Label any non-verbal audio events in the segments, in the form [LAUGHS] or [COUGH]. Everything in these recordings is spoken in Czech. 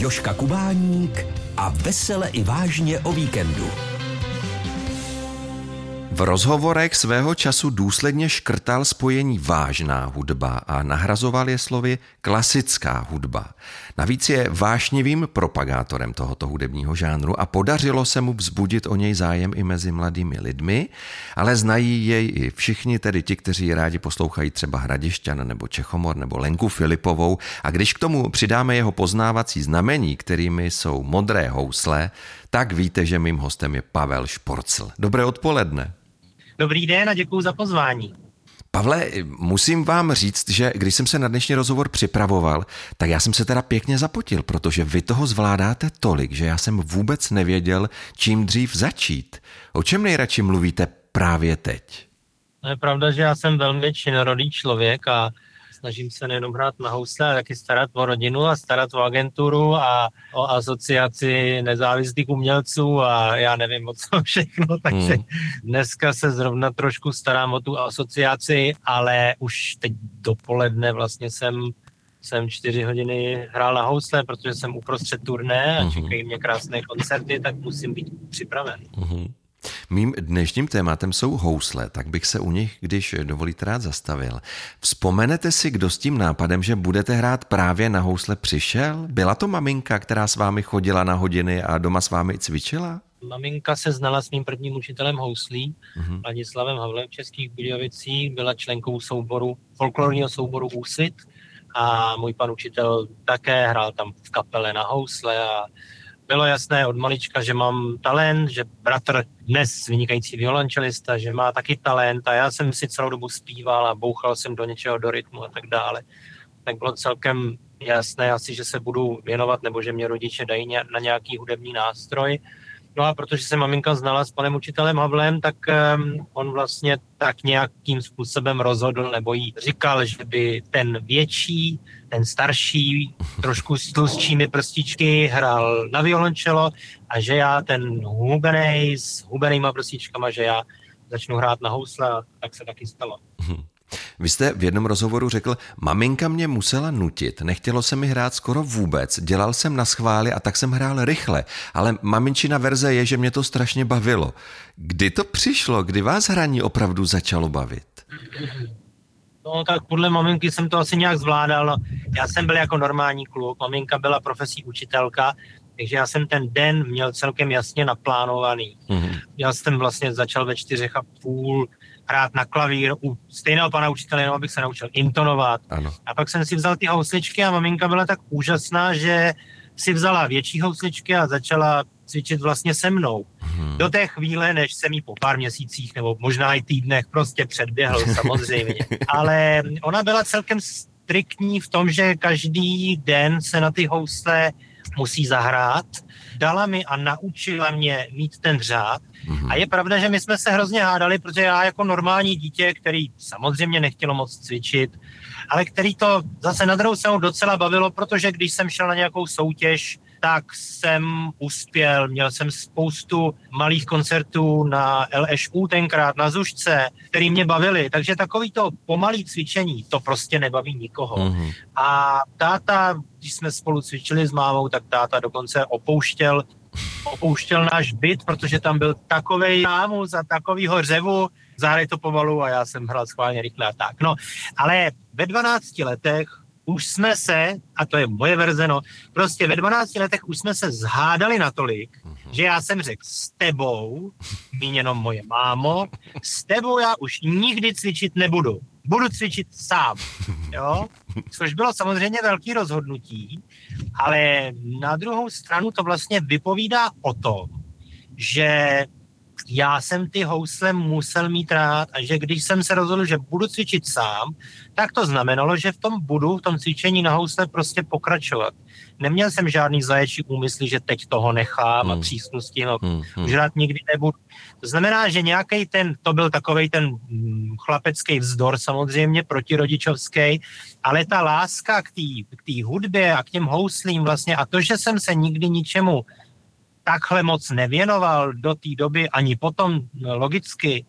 Joška Kubáník a vesele i vážně o víkendu. V rozhovorech svého času důsledně škrtal spojení vážná hudba a nahrazoval je slovy klasická hudba. Navíc je vášnivým propagátorem tohoto hudebního žánru a podařilo se mu vzbudit o něj zájem i mezi mladými lidmi, ale znají jej i všichni, tedy ti, kteří rádi poslouchají třeba Hradišťan nebo Čechomor nebo Lenku Filipovou a když k tomu přidáme jeho poznávací znamení, kterými jsou modré housle, tak víte, že mým hostem je Pavel Šporcl. Dobré odpoledne. Dobrý den a děkuji za pozvání. Pavle, musím vám říct, že když jsem se na dnešní rozhovor připravoval, tak já jsem se teda pěkně zapotil, protože vy toho zvládáte tolik, že já jsem vůbec nevěděl, čím dřív začít. O čem nejradši mluvíte právě teď? No je pravda, že já jsem velmi činorodý člověk a snažím se nejenom hrát na housle, ale taky starat o rodinu a starat o agenturu a o asociaci nezávislých umělců a já nevím [LAUGHS] o co všechno, takže hmm. dneska se zrovna trošku starám o tu asociaci, ale už teď dopoledne vlastně jsem jsem čtyři hodiny hrál na housle, protože jsem uprostřed turné a mhm. čekají mě krásné koncerty, tak musím být připraven. Uh-huh. Mým dnešním tématem jsou housle, tak bych se u nich, když dovolíte rád, zastavil. Vzpomenete si, kdo s tím nápadem, že budete hrát právě na housle přišel? Byla to maminka, která s vámi chodila na hodiny a doma s vámi cvičila? Maminka se znala s mým prvním učitelem houslí. Ladislavem Havlem v Českých Budějovicích, byla členkou souboru, folklorního souboru Úsvit a můj pan učitel také hrál tam v kapele na housle a bylo jasné od malička, že mám talent, že bratr dnes vynikající violončelista, že má taky talent a já jsem si celou dobu zpíval a bouchal jsem do něčeho, do rytmu a tak dále. Tak bylo celkem jasné asi, že se budu věnovat nebo že mě rodiče dají na nějaký hudební nástroj. No a protože se maminka znala s panem učitelem Havlem, tak um, on vlastně tak nějakým způsobem rozhodl nebo jí říkal, že by ten větší, ten starší, trošku s tlustšími prstičky hrál na violončelo a že já ten hubenej s hubenýma prstičkama, že já začnu hrát na housle a tak se taky stalo. Vy jste v jednom rozhovoru řekl, maminka mě musela nutit, nechtělo se mi hrát skoro vůbec, dělal jsem na schvály a tak jsem hrál rychle, ale maminčina verze je, že mě to strašně bavilo. Kdy to přišlo, kdy vás hraní opravdu začalo bavit? No tak podle maminky jsem to asi nějak zvládal. No, já jsem byl jako normální kluk, maminka byla profesí učitelka, takže já jsem ten den měl celkem jasně naplánovaný. Mm-hmm. Já jsem vlastně začal ve čtyřech a půl hrát na klavír u stejného pana učitele, jenom abych se naučil intonovat. Ano. A pak jsem si vzal ty housličky a maminka byla tak úžasná, že si vzala větší housličky a začala cvičit vlastně se mnou. Hmm. Do té chvíle, než jsem jí po pár měsících nebo možná i týdnech prostě předběhl [LAUGHS] samozřejmě. Ale ona byla celkem striktní v tom, že každý den se na ty housle musí zahrát. Dala mi a naučila mě mít ten řád. Mm-hmm. A je pravda, že my jsme se hrozně hádali, protože já jako normální dítě, který samozřejmě nechtělo moc cvičit, ale který to zase na druhou stranu docela bavilo, protože když jsem šel na nějakou soutěž, tak jsem uspěl. Měl jsem spoustu malých koncertů na LŠU tenkrát, na Zušce, který mě bavili. Takže takový to pomalý cvičení, to prostě nebaví nikoho. Mm-hmm. A táta, když jsme spolu cvičili s mámou, tak táta dokonce opouštěl opouštěl náš byt, protože tam byl takový námus a takovýho řevu, zahraj to pomalu a já jsem hrál schválně rychle a tak. No, ale ve 12 letech už jsme se, a to je moje verze, no, prostě ve 12 letech už jsme se zhádali natolik, mm-hmm. že já jsem řekl s tebou, míněno moje mámo, s tebou já už nikdy cvičit nebudu. Budu cvičit sám, jo? Což bylo samozřejmě velký rozhodnutí, ale na druhou stranu to vlastně vypovídá o tom, že já jsem ty housle musel mít rád a že když jsem se rozhodl, že budu cvičit sám, tak to znamenalo, že v tom budu, v tom cvičení na housle prostě pokračovat. Neměl jsem žádný zaječí úmysl, že teď toho nechám hmm. a přísnosti, no, hmm. hmm. už rád nikdy nebudu. To znamená, že nějaký ten, to byl takový ten hm, chlapecký vzdor samozřejmě, protirodičovský, ale ta láska k té k hudbě a k těm houslím vlastně a to, že jsem se nikdy ničemu takhle moc nevěnoval do té doby, ani potom no, logicky,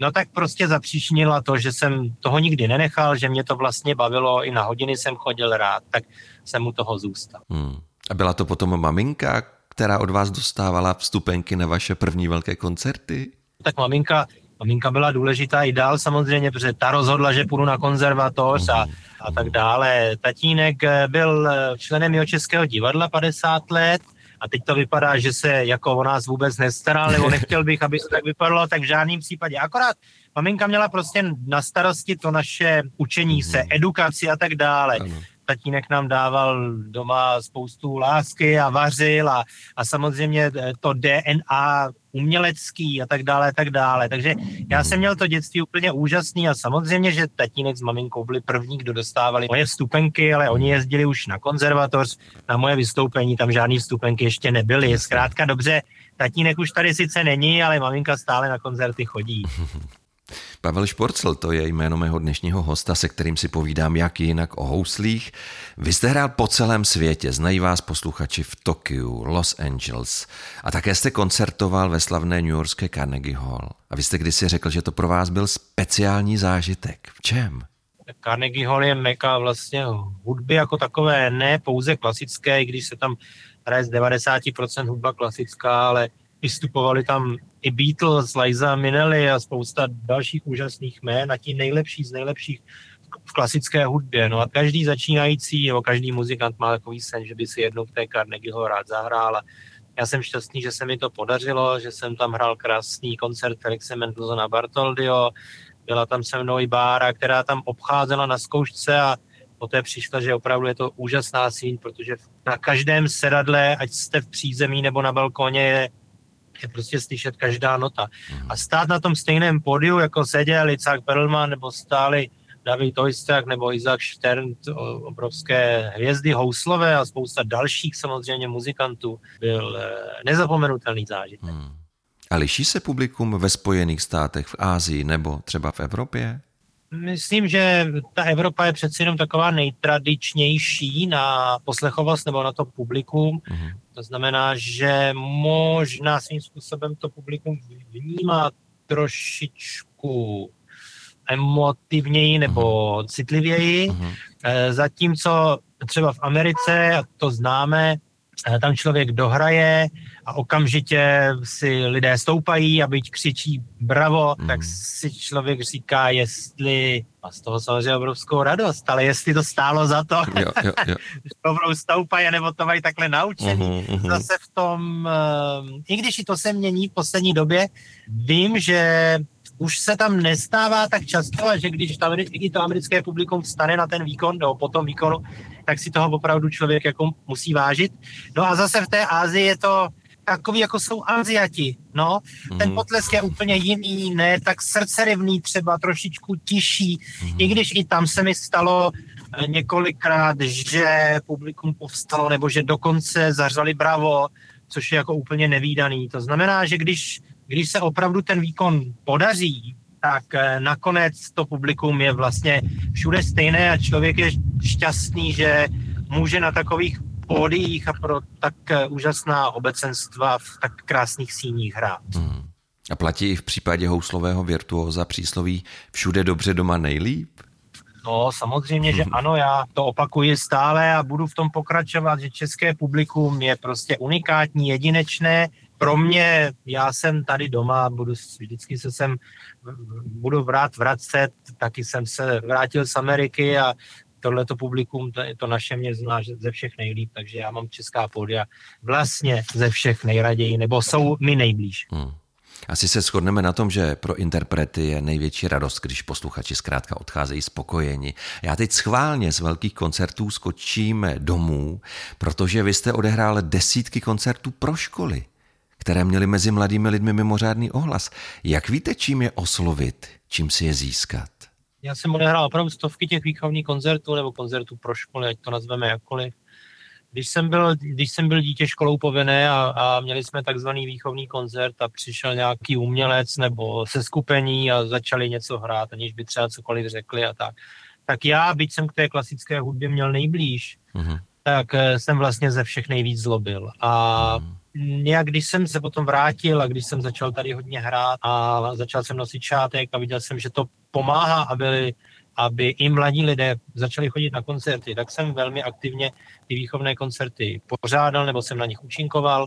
no tak prostě zapříšnila to, že jsem toho nikdy nenechal, že mě to vlastně bavilo, i na hodiny jsem chodil rád, tak jsem mu toho zůstal. Hmm. A byla to potom maminka, která od vás dostávala vstupenky na vaše první velké koncerty? Tak maminka, maminka byla důležitá i dál samozřejmě, protože ta rozhodla, že půjdu na konzervatoř a, a tak dále. Tatínek byl členem jeho českého divadla 50 let, a teď to vypadá, že se jako o nás vůbec nestaral, nebo nechtěl bych, aby to tak vypadalo, tak v žádném případě. Akorát maminka měla prostě na starosti to naše učení se, mhm. edukaci a tak dále. Ano tatínek nám dával doma spoustu lásky a vařil a, a samozřejmě to DNA umělecký a tak dále, a tak dále. Takže já jsem měl to dětství úplně úžasný a samozřejmě, že tatínek s maminkou byli první, kdo dostávali moje vstupenky, ale oni jezdili už na konzervatoř, na moje vystoupení, tam žádný vstupenky ještě nebyly. Zkrátka dobře, tatínek už tady sice není, ale maminka stále na koncerty chodí. [LAUGHS] Pavel Šporcel, to je jméno mého dnešního hosta, se kterým si povídám jak jinak o houslích. Vy jste hrál po celém světě, znají vás posluchači v Tokiu, Los Angeles a také jste koncertoval ve slavné New Yorkské Carnegie Hall. A vy jste kdysi řekl, že to pro vás byl speciální zážitek. V čem? Carnegie Hall je meka vlastně hudby jako takové, ne pouze klasické, i když se tam hraje z 90% hudba klasická, ale vystupovali tam i Beatles, Liza Minnelli a spousta dalších úžasných jmén a ti nejlepší z nejlepších v klasické hudbě. No a každý začínající nebo každý muzikant má takový sen, že by si jednou v té Carnegieho rád zahrál a já jsem šťastný, že se mi to podařilo, že jsem tam hrál krásný koncert Felixe Mendelssohna Bartoldio, byla tam se mnou i Bára, která tam obcházela na zkoušce a poté přišla, že opravdu je to úžasná síň, protože na každém sedadle, ať jste v přízemí nebo na balkoně, je je prostě slyšet každá nota. A stát na tom stejném pódiu, jako seděl Icák Perlman, nebo stáli David Ojstak nebo Isaac Stern, obrovské hvězdy houslové a spousta dalších samozřejmě muzikantů, byl eh, nezapomenutelný zážitek. Hmm. A liší se publikum ve Spojených státech, v Ázii nebo třeba v Evropě? Myslím, že ta Evropa je přeci jenom taková nejtradičnější na poslechovost nebo na to publikum. Mm-hmm. To znamená, že možná svým způsobem to publikum vnímá trošičku emotivněji nebo mm-hmm. citlivěji, mm-hmm. zatímco třeba v Americe, a to známe, eh, tam člověk dohraje a okamžitě si lidé stoupají a byť křičí bravo, mm. tak si člověk říká, jestli má z toho samozřejmě obrovskou radost, ale jestli to stálo za to, jo, jo, jo. [LAUGHS] že stoupají, nebo to mají takhle naučení. Uh-huh, uh-huh. Zase v tom, uh, i když i to se mění v poslední době, vím, že už se tam nestává tak často, že když to, i to americké publikum vstane na ten výkon, nebo po tom výkonu, tak si toho opravdu člověk jako musí vážit. No a zase v té Ázii je to takový, jako jsou Aziati, no. Mm. Ten mhm. potlesk je úplně jiný, ne tak srdcerivný, třeba trošičku tiší, mm. i když i tam se mi stalo eh, několikrát, že publikum povstalo, nebo že dokonce zařali bravo, což je jako úplně nevýdaný. To znamená, že když, když se opravdu ten výkon podaří, tak eh, nakonec to publikum je vlastně všude stejné a člověk je šťastný, že může na takových pódiích a pro tak eh, úžasná obecenstva v tak krásných síních hrát. Hmm. A platí i v případě houslového virtuóza přísloví všude dobře doma nejlíp? No, samozřejmě, že hmm. ano, já to opakuji stále a budu v tom pokračovat, že české publikum je prostě unikátní, jedinečné. Pro mě, já jsem tady doma, budu vždycky se sem, budu vrát vracet, taky jsem se vrátil z Ameriky a tohleto publikum, to, to naše mě zná ze všech nejlíp, takže já mám česká pódia vlastně ze všech nejraději, nebo jsou mi nejblíž. Hmm. Asi se shodneme na tom, že pro interprety je největší radost, když posluchači zkrátka odcházejí spokojeni. Já teď schválně z velkých koncertů skočím domů, protože vy jste odehrál desítky koncertů pro školy, které měly mezi mladými lidmi mimořádný ohlas. Jak víte, čím je oslovit, čím si je získat? Já jsem odehrál opravdu stovky těch výchovních koncertů nebo koncertů pro školy, ať to nazveme jakkoliv. Když jsem byl, když jsem byl dítě školou povinné a, a měli jsme takzvaný výchovný koncert a přišel nějaký umělec nebo se skupení a začali něco hrát, aniž by třeba cokoliv řekli a tak. Tak já, byť jsem k té klasické hudbě měl nejblíž, mm-hmm. tak eh, jsem vlastně ze všech nejvíc zlobil. A mm nějak, když jsem se potom vrátil a když jsem začal tady hodně hrát a začal jsem nosit šátek a viděl jsem, že to pomáhá, aby aby i mladí lidé začali chodit na koncerty, tak jsem velmi aktivně ty výchovné koncerty pořádal nebo jsem na nich účinkoval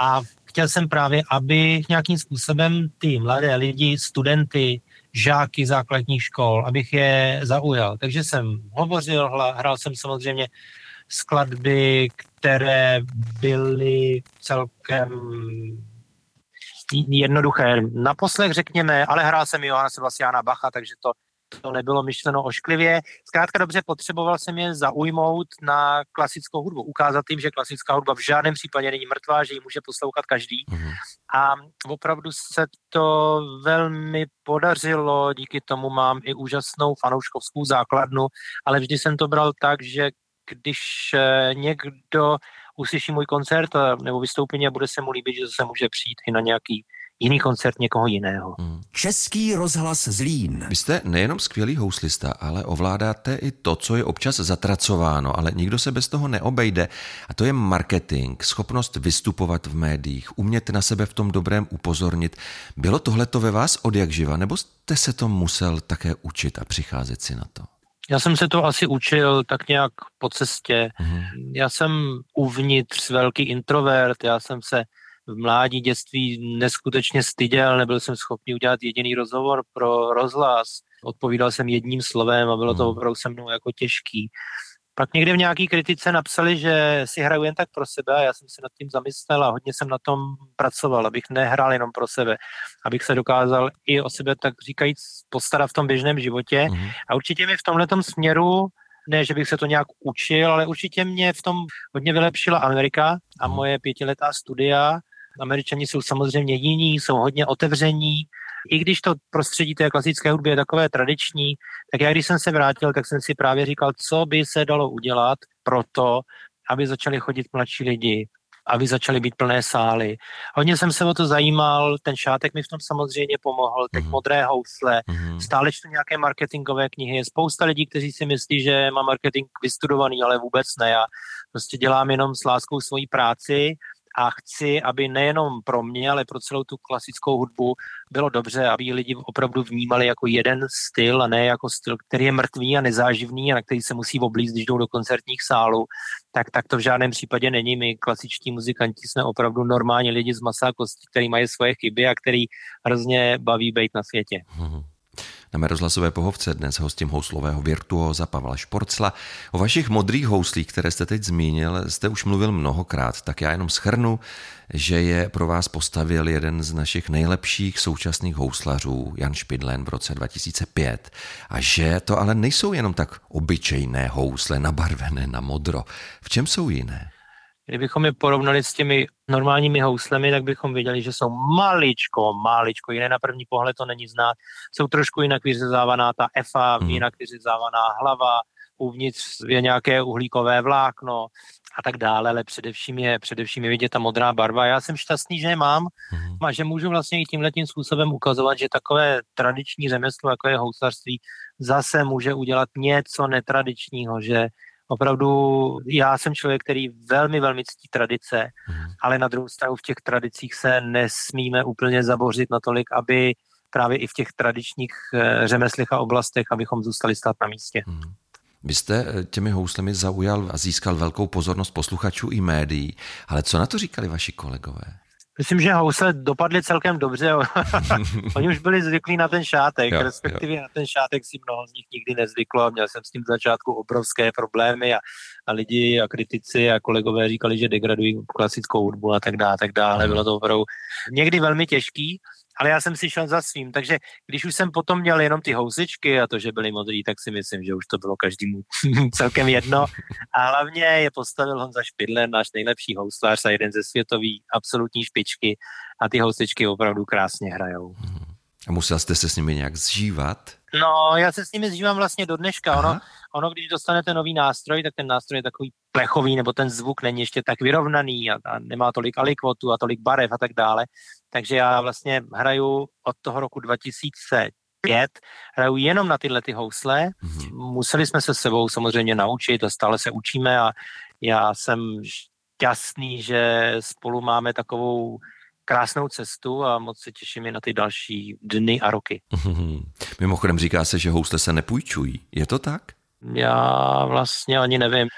a chtěl jsem právě, aby nějakým způsobem ty mladé lidi, studenty, žáky základních škol, abych je zaujal. Takže jsem hovořil, hrál jsem samozřejmě skladby, které byly celkem jednoduché. Naposlech řekněme, ale hrál jsem Johana Sebastiana Bacha, takže to, to nebylo myšleno ošklivě. Zkrátka dobře potřeboval jsem je zaujmout na klasickou hudbu, ukázat jim, že klasická hudba v žádném případě není mrtvá, že ji může poslouchat každý. Mm-hmm. A opravdu se to velmi podařilo, díky tomu mám i úžasnou fanouškovskou základnu, ale vždy jsem to bral tak, že když eh, někdo uslyší můj koncert nebo vystoupení a bude se mu líbit, že se může přijít i na nějaký jiný koncert někoho jiného. Hmm. Český rozhlas Zlín. Vy jste nejenom skvělý houslista, ale ovládáte i to, co je občas zatracováno, ale nikdo se bez toho neobejde. A to je marketing, schopnost vystupovat v médiích, umět na sebe v tom dobrém upozornit. Bylo tohleto ve vás od jak živa, nebo jste se to musel také učit a přicházet si na to? Já jsem se to asi učil tak nějak po cestě. Mm-hmm. Já jsem uvnitř velký introvert, já jsem se v mládí dětství neskutečně styděl, nebyl jsem schopný udělat jediný rozhovor pro rozhlas. Odpovídal jsem jedním slovem a bylo to mhm. opravdu se mnou jako těžký. Pak někde v nějaký kritice napsali, že si hraju jen tak pro sebe a já jsem se nad tím zamyslel a hodně jsem na tom pracoval, abych nehrál jenom pro sebe, abych se dokázal i o sebe tak říkajíc postarat v tom běžném životě. Mm-hmm. A určitě mi v tomhle směru ne, že bych se to nějak učil, ale určitě mě v tom hodně vylepšila Amerika a mm. moje pětiletá studia. Američani jsou samozřejmě jiní, jsou hodně otevření, i když to prostředí té klasické hudby je takové tradiční, tak já když jsem se vrátil, tak jsem si právě říkal, co by se dalo udělat pro to, aby začali chodit mladší lidi, aby začaly být plné sály. Hodně jsem se o to zajímal, ten šátek mi v tom samozřejmě pomohl, teď mm-hmm. modré housle, mm-hmm. stále čtu nějaké marketingové knihy. Je spousta lidí, kteří si myslí, že má marketing vystudovaný, ale vůbec ne. Já prostě dělám jenom s láskou svoji práci a chci, aby nejenom pro mě, ale pro celou tu klasickou hudbu bylo dobře, aby lidi opravdu vnímali jako jeden styl a ne jako styl, který je mrtvý a nezáživný a na který se musí oblízt, když jdou do koncertních sálů, tak, tak to v žádném případě není. My klasičtí muzikanti jsme opravdu normální lidi z masa a kostí, který mají svoje chyby a který hrozně baví být na světě. Mm-hmm. Na mé rozhlasové pohovce dnes hostím houslového virtuóza Pavla Šporcla. O vašich modrých houslích, které jste teď zmínil, jste už mluvil mnohokrát, tak já jenom schrnu, že je pro vás postavil jeden z našich nejlepších současných houslařů, Jan Špidlen v roce 2005. A že to ale nejsou jenom tak obyčejné housle nabarvené na modro. V čem jsou jiné? Kdybychom je porovnali s těmi normálními houslemi, tak bychom viděli, že jsou maličko, maličko, jiné na první pohled to není znát. Jsou trošku jinak vyřezávaná ta efa, hmm. jinak vyřezávaná hlava, uvnitř je nějaké uhlíkové vlákno a tak dále, ale především je, především je vidět ta modrá barva. Já jsem šťastný, že je mám hmm. a že můžu vlastně i tímhle tím způsobem ukazovat, že takové tradiční řemeslo, jako je houslařství, zase může udělat něco netradičního, že opravdu já jsem člověk, který velmi, velmi ctí tradice, mm. ale na druhou stranu v těch tradicích se nesmíme úplně zabořit natolik, aby právě i v těch tradičních eh, řemeslích a oblastech, abychom zůstali stát na místě. Mm. Vy jste eh, těmi houslemi zaujal a získal velkou pozornost posluchačů i médií, ale co na to říkali vaši kolegové? Myslím, že housle dopadly celkem dobře. [LAUGHS] [LAUGHS] Oni už byli zvyklí na ten šátek, jo, respektive jo. na ten šátek si mnoho z nich nikdy nezvyklo. Měl jsem s tím v začátku obrovské problémy a, a lidi a kritici a kolegové říkali, že degradují klasickou hudbu a tak dále, tak dále. Bylo to opravdu někdy velmi těžký, ale já jsem si šel za svým, takže když už jsem potom měl jenom ty housičky a to, že byly modrý, tak si myslím, že už to bylo každému [LAUGHS] celkem jedno. A hlavně je postavil Honza Špidler, náš nejlepší houslář a jeden ze světový absolutní špičky a ty housičky opravdu krásně hrajou. A musel jste se s nimi nějak zžívat? No, já se s nimi zžívám vlastně do dneška. Ono, ono, když dostanete nový nástroj, tak ten nástroj je takový plechový, nebo ten zvuk není ještě tak vyrovnaný a, a nemá tolik alikvotu a tolik barev a tak dále. Takže já vlastně hraju od toho roku 2005, hraju jenom na tyhle ty housle. Mm-hmm. Museli jsme se sebou samozřejmě naučit a stále se učíme a já jsem šťastný, že spolu máme takovou krásnou cestu a moc se těším i na ty další dny a roky. Mimochodem říká se, že housle se nepůjčují. Je to tak? Já vlastně ani nevím.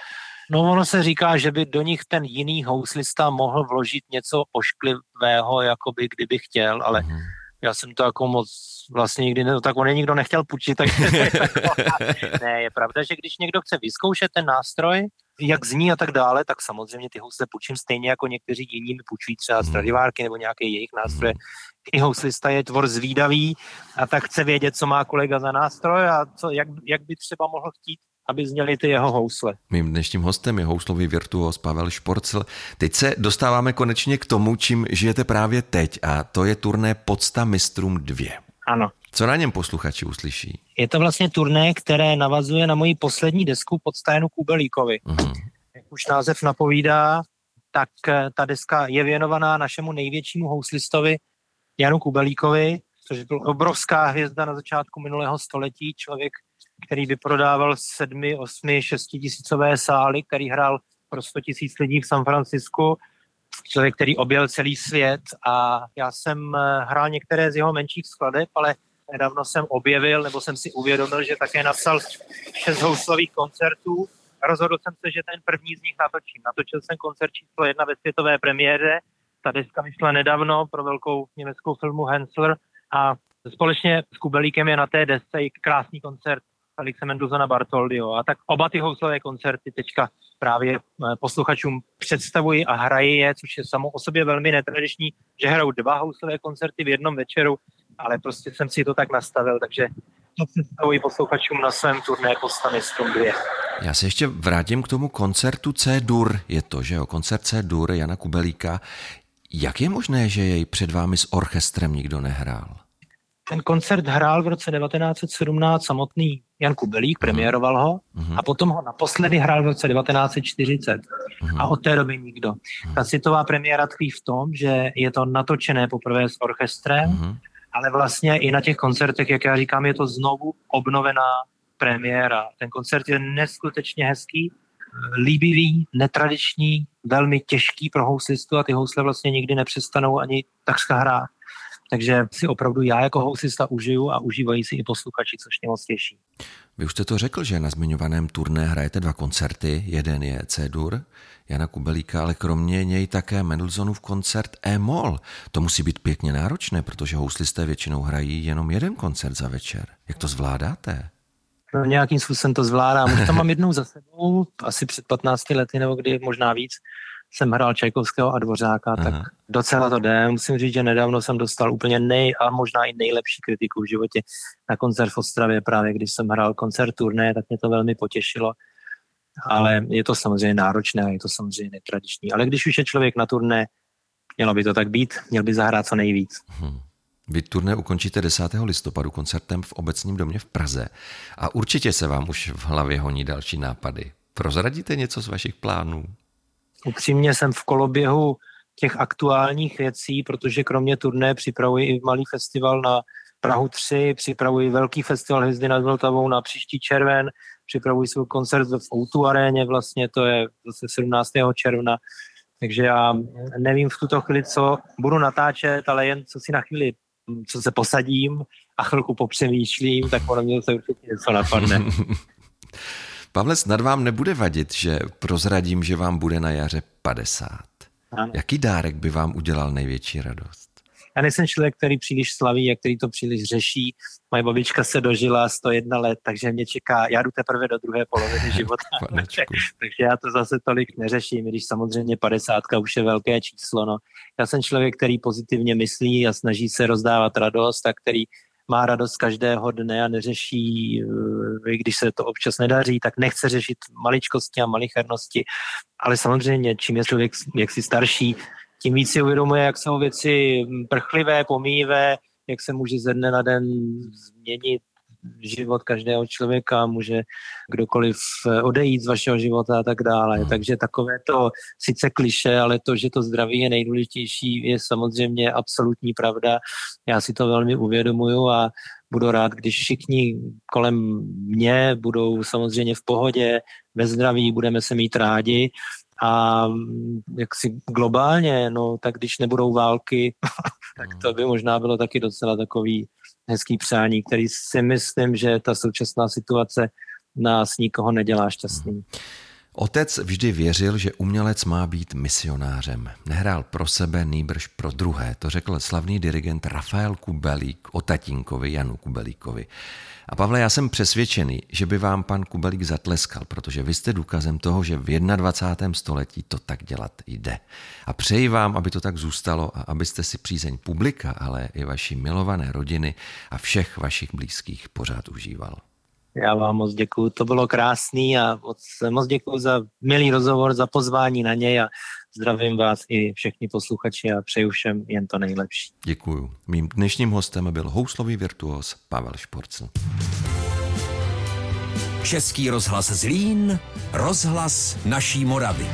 No ono se říká, že by do nich ten jiný houslista mohl vložit něco ošklivého, jako by kdyby chtěl, ale mm. Já jsem to jako moc vlastně nikdy, ne, tak on je nikdo nechtěl půjčit, tak [LAUGHS] ne, je pravda, že když někdo chce vyzkoušet ten nástroj, jak zní a tak dále, tak samozřejmě ty housle půjčím stejně jako někteří jiní mi půjčují třeba hmm. Stradivárky nebo nějaké jejich nástroje. Hmm. I houslista je tvor zvídavý a tak chce vědět, co má kolega za nástroj a co, jak, jak by třeba mohl chtít aby zněly ty jeho housle. Mým dnešním hostem je houslový virtuos Pavel Šporcel. Teď se dostáváme konečně k tomu, čím žijete právě teď a to je turné Podsta mistrům 2. Ano. Co na něm posluchači uslyší? Je to vlastně turné, které navazuje na moji poslední desku pod Stajenu Kubelíkovi. Uh-huh. Jak už název napovídá, tak eh, ta deska je věnovaná našemu největšímu houslistovi Janu Kubelíkovi, což byl obrovská hvězda na začátku minulého století, člověk, který vyprodával 7, 8, 6 tisícové sály, který hrál pro 100 tisíc lidí v San Francisku, člověk, který objel celý svět a já jsem eh, hrál některé z jeho menších skladeb, ale nedávno jsem objevil, nebo jsem si uvědomil, že také napsal šest houslových koncertů. Rozhodl jsem se, že ten první z nich natočím. Natočil jsem koncert číslo jedna ve světové premiéře. Ta deska vyšla nedávno pro velkou německou filmu Hensler a společně s Kubelíkem je na té desce i krásný koncert Felixe Menduzona Bartoldio. A tak oba ty houslové koncerty teďka právě eh, posluchačům představuji a hrají je, což je samo o sobě velmi netradiční, že hrajou dva houslové koncerty v jednom večeru, ale prostě jsem si to tak nastavil, takže to představuji posluchačům na svém turné Postany Strom 2. Já se ještě vrátím k tomu koncertu C-dur. Je to, že jo, koncert C-dur Jana Kubelíka. Jak je možné, že jej před vámi s orchestrem nikdo nehrál? Ten koncert hrál v roce 1917 samotný Jan Kubelík, mhm. premiéroval ho uh-huh. a potom ho naposledy hrál v roce 1940 uh-huh. a od té doby nikdo. Ta citová premiéra tkví v tom, že je to natočené poprvé s orchestrem, ale vlastně i na těch koncertech, jak já říkám, je to znovu obnovená premiéra. Ten koncert je neskutečně hezký, líbivý, netradiční, velmi těžký pro houslistu a ty housle vlastně nikdy nepřestanou ani takřka hrát. Takže si opravdu já jako housista užiju a užívají si i posluchači, což mě moc těší. Vy už jste to řekl, že na zmiňovaném turné hrajete dva koncerty. Jeden je C-dur Jana Kubelíka, ale kromě něj také Mendelssohnův koncert E-moll. To musí být pěkně náročné, protože houslisté většinou hrají jenom jeden koncert za večer. Jak to zvládáte? No, nějakým způsobem to zvládám. Už tam mám jednou za sebou, asi před 15 lety nebo kdy, možná víc jsem hrál Čajkovského a Dvořáka, Aha. tak docela to jde. Musím říct, že nedávno jsem dostal úplně nej a možná i nejlepší kritiku v životě na koncert v Ostravě, právě když jsem hrál koncert turné, tak mě to velmi potěšilo. Ale je to samozřejmě náročné, je to samozřejmě netradiční. Ale když už je člověk na turné, mělo by to tak být, měl by zahrát co nejvíc. Hmm. Vy turné ukončíte 10. listopadu koncertem v obecním domě v Praze a určitě se vám už v hlavě honí další nápady. Prozradíte něco z vašich plánů? Upřímně jsem v koloběhu těch aktuálních věcí, protože kromě turné připravuji i malý festival na Prahu 3, připravuji velký festival Hvězdy nad Vltavou na příští červen, připravuji svůj koncert v Outu aréně, vlastně to je zase 17. června, takže já nevím v tuto chvíli, co budu natáčet, ale jen co si na chvíli, co se posadím a chvilku popřemýšlím, tak ono mě se určitě něco napadne. [LAUGHS] Pavle, snad vám nebude vadit, že prozradím, že vám bude na jaře 50. Ano. Jaký dárek by vám udělal největší radost? Já nejsem člověk, který příliš slaví a který to příliš řeší. Moje babička se dožila 101 let, takže mě čeká, já jdu teprve do druhé poloviny [LAUGHS] života, [LAUGHS] takže já to zase tolik neřeším, když samozřejmě 50 už je velké číslo. No. Já jsem člověk, který pozitivně myslí a snaží se rozdávat radost a který má radost každého dne a neřeší, eh, když se to občas nedaří, tak nechce řešit maličkosti a malichernosti. Ale samozřejmě, čím je člověk jaksi starší, tím víc si uvědomuje, jak jsou věci prchlivé, pomíjivé, jak se může ze dne na den změnit život každého člověka, může kdokoliv eh, odejít z vašeho života a tak dále. Hmm. Takže takové to sice kliše, ale to, že to zdraví je nejdůležitější, je samozřejmě absolutní pravda. Já si to velmi uvědomuju a budu rád, když všichni kolem mě budou samozřejmě v pohodě, ve zdraví, budeme se mít rádi A mm, jak si globálně, no tak když nebudou války, [LAUGHS] tak to by možná bylo taky docela takový hezký přání, který si myslím, že ta současná situace nás nikoho nedělá šťastným. Otec vždy věřil, že umělec má být misionářem. Nehrál pro sebe, nýbrž pro druhé. To řekl slavný dirigent Rafael Kubelík o tatínkovi Janu Kubelíkovi. A Pavle, já jsem přesvědčený, že by vám pan Kubelík zatleskal, protože vy jste důkazem toho, že v 21. století to tak dělat jde. A přeji vám, aby to tak zůstalo a abyste si přízeň publika, ale i vaší milované rodiny a všech vašich blízkých pořád užíval. Já vám moc děkuji, to bylo krásný a moc, moc děkuji za milý rozhovor, za pozvání na něj a zdravím vás i všechny posluchači a přeju všem jen to nejlepší. Děkuji. Mým dnešním hostem byl houslový virtuos Pavel Šporcl. Český rozhlas Zlín, rozhlas naší Moravy.